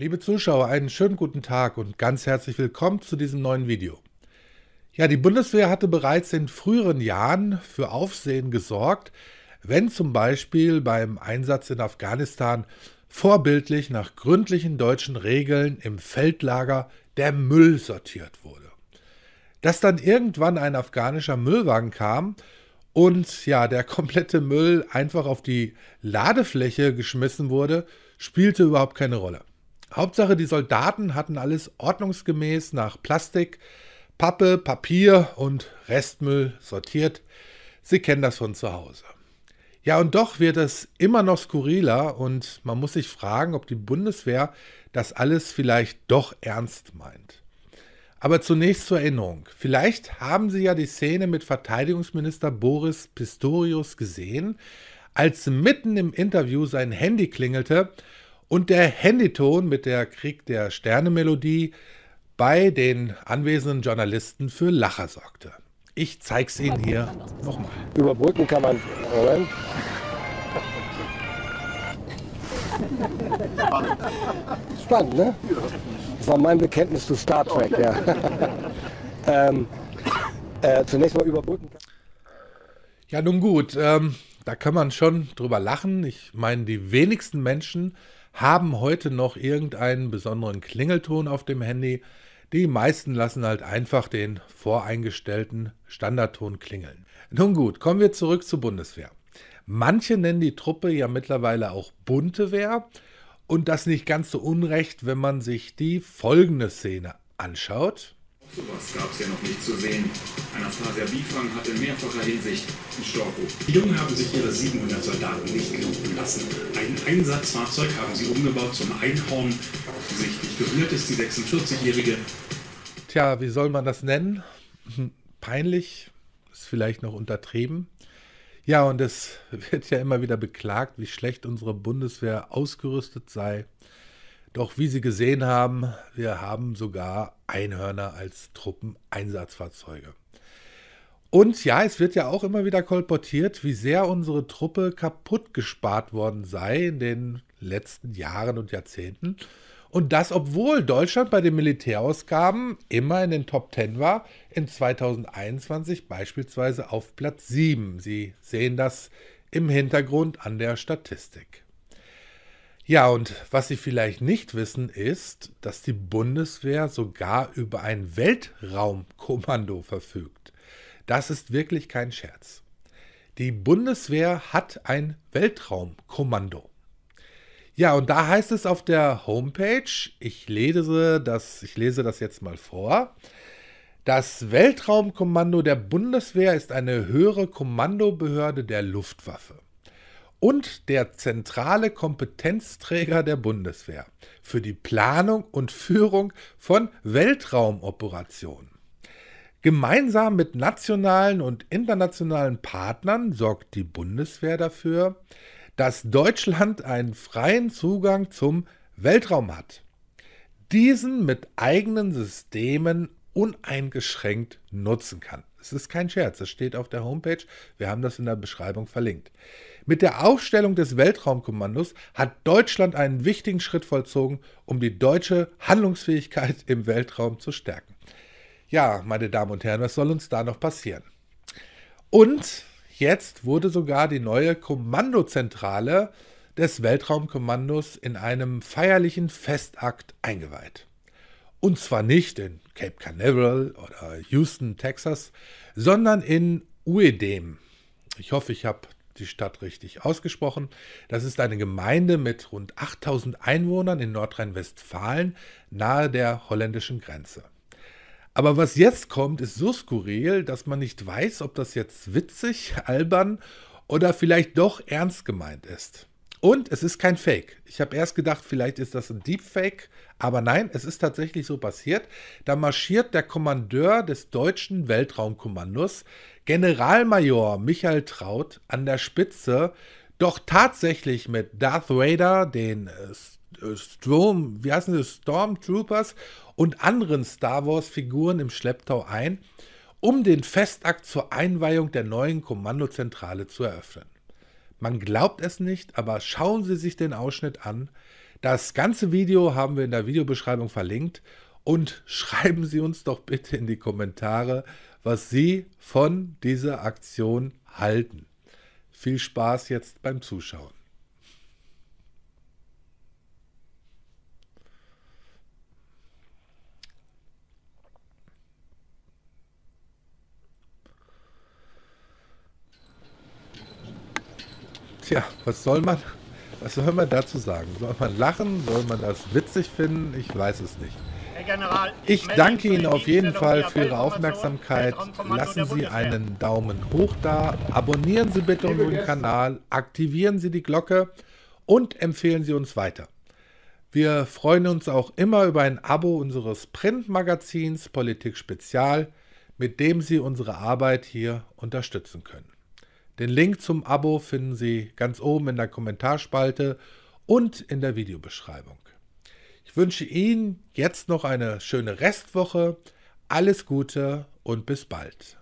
Liebe Zuschauer, einen schönen guten Tag und ganz herzlich willkommen zu diesem neuen Video. Ja, die Bundeswehr hatte bereits in früheren Jahren für Aufsehen gesorgt, wenn zum Beispiel beim Einsatz in Afghanistan vorbildlich nach gründlichen deutschen Regeln im Feldlager der Müll sortiert wurde. Dass dann irgendwann ein afghanischer Müllwagen kam und ja, der komplette Müll einfach auf die Ladefläche geschmissen wurde, spielte überhaupt keine Rolle. Hauptsache, die Soldaten hatten alles ordnungsgemäß nach Plastik, Pappe, Papier und Restmüll sortiert. Sie kennen das von zu Hause. Ja, und doch wird es immer noch skurriler und man muss sich fragen, ob die Bundeswehr das alles vielleicht doch ernst meint. Aber zunächst zur Erinnerung. Vielleicht haben Sie ja die Szene mit Verteidigungsminister Boris Pistorius gesehen, als mitten im Interview sein Handy klingelte und der Handyton mit der Krieg der Sterne-Melodie bei den anwesenden Journalisten für Lacher sorgte. Ich zeig's Ihnen hier nochmal. Überbrücken kann man. Moment. Spannend, ne? Das war mein Bekenntnis zu Star Trek, ja. ähm, äh, zunächst mal überbrücken. Ja, nun gut, ähm, da kann man schon drüber lachen. Ich meine, die wenigsten Menschen haben heute noch irgendeinen besonderen Klingelton auf dem Handy. Die meisten lassen halt einfach den voreingestellten Standardton klingeln. Nun gut, kommen wir zurück zur Bundeswehr. Manche nennen die Truppe ja mittlerweile auch bunte Wehr und das nicht ganz so unrecht, wenn man sich die folgende Szene anschaut. Sowas gab es ja noch nicht zu sehen. Anastasia Bifang hatte in mehrfacher Hinsicht in Storko. Die Jungen haben sich ihre 700 Soldaten nicht lumpen lassen. Ein Einsatzfahrzeug haben sie umgebaut zum Einhorn. Sichtlich gerührt ist die 46-Jährige. Tja, wie soll man das nennen? Peinlich, ist vielleicht noch untertrieben. Ja, und es wird ja immer wieder beklagt, wie schlecht unsere Bundeswehr ausgerüstet sei. Doch wie Sie gesehen haben, wir haben sogar Einhörner als Truppeneinsatzfahrzeuge. Und ja, es wird ja auch immer wieder kolportiert, wie sehr unsere Truppe kaputt gespart worden sei in den letzten Jahren und Jahrzehnten. Und das, obwohl Deutschland bei den Militärausgaben immer in den Top 10 war, in 2021 beispielsweise auf Platz 7. Sie sehen das im Hintergrund an der Statistik. Ja, und was Sie vielleicht nicht wissen, ist, dass die Bundeswehr sogar über ein Weltraumkommando verfügt. Das ist wirklich kein Scherz. Die Bundeswehr hat ein Weltraumkommando. Ja, und da heißt es auf der Homepage, ich lese das, ich lese das jetzt mal vor. Das Weltraumkommando der Bundeswehr ist eine höhere Kommandobehörde der Luftwaffe und der zentrale Kompetenzträger der Bundeswehr für die Planung und Führung von Weltraumoperationen. Gemeinsam mit nationalen und internationalen Partnern sorgt die Bundeswehr dafür, dass Deutschland einen freien Zugang zum Weltraum hat. Diesen mit eigenen Systemen uneingeschränkt nutzen kann. Es ist kein Scherz, es steht auf der Homepage, wir haben das in der Beschreibung verlinkt. Mit der Aufstellung des Weltraumkommandos hat Deutschland einen wichtigen Schritt vollzogen, um die deutsche Handlungsfähigkeit im Weltraum zu stärken. Ja, meine Damen und Herren, was soll uns da noch passieren? Und jetzt wurde sogar die neue Kommandozentrale des Weltraumkommandos in einem feierlichen Festakt eingeweiht. Und zwar nicht in Cape Canaveral oder Houston, Texas, sondern in Uedem. Ich hoffe, ich habe die Stadt richtig ausgesprochen. Das ist eine Gemeinde mit rund 8000 Einwohnern in Nordrhein-Westfalen nahe der holländischen Grenze. Aber was jetzt kommt, ist so skurril, dass man nicht weiß, ob das jetzt witzig, albern oder vielleicht doch ernst gemeint ist. Und es ist kein Fake. Ich habe erst gedacht, vielleicht ist das ein Deepfake, aber nein, es ist tatsächlich so passiert. Da marschiert der Kommandeur des deutschen Weltraumkommandos, Generalmajor Michael Traut, an der Spitze, doch tatsächlich mit Darth Vader, den äh, Storm, wie heißen sie, Stormtroopers und anderen Star Wars-Figuren im Schlepptau ein, um den Festakt zur Einweihung der neuen Kommandozentrale zu eröffnen. Man glaubt es nicht, aber schauen Sie sich den Ausschnitt an. Das ganze Video haben wir in der Videobeschreibung verlinkt und schreiben Sie uns doch bitte in die Kommentare, was Sie von dieser Aktion halten. Viel Spaß jetzt beim Zuschauen. Tja, was soll man, was soll man dazu sagen? Soll man lachen? Soll man das witzig finden? Ich weiß es nicht. General, ich danke Ihnen auf jeden Fall für Ihre Aufmerksamkeit. Lassen Sie einen Daumen hoch da, abonnieren Sie bitte unseren Kanal, aktivieren Sie die Glocke und empfehlen Sie uns weiter. Wir freuen uns auch immer über ein Abo unseres Printmagazins Politik Spezial, mit dem Sie unsere Arbeit hier unterstützen können. Den Link zum Abo finden Sie ganz oben in der Kommentarspalte und in der Videobeschreibung. Ich wünsche Ihnen jetzt noch eine schöne Restwoche, alles Gute und bis bald.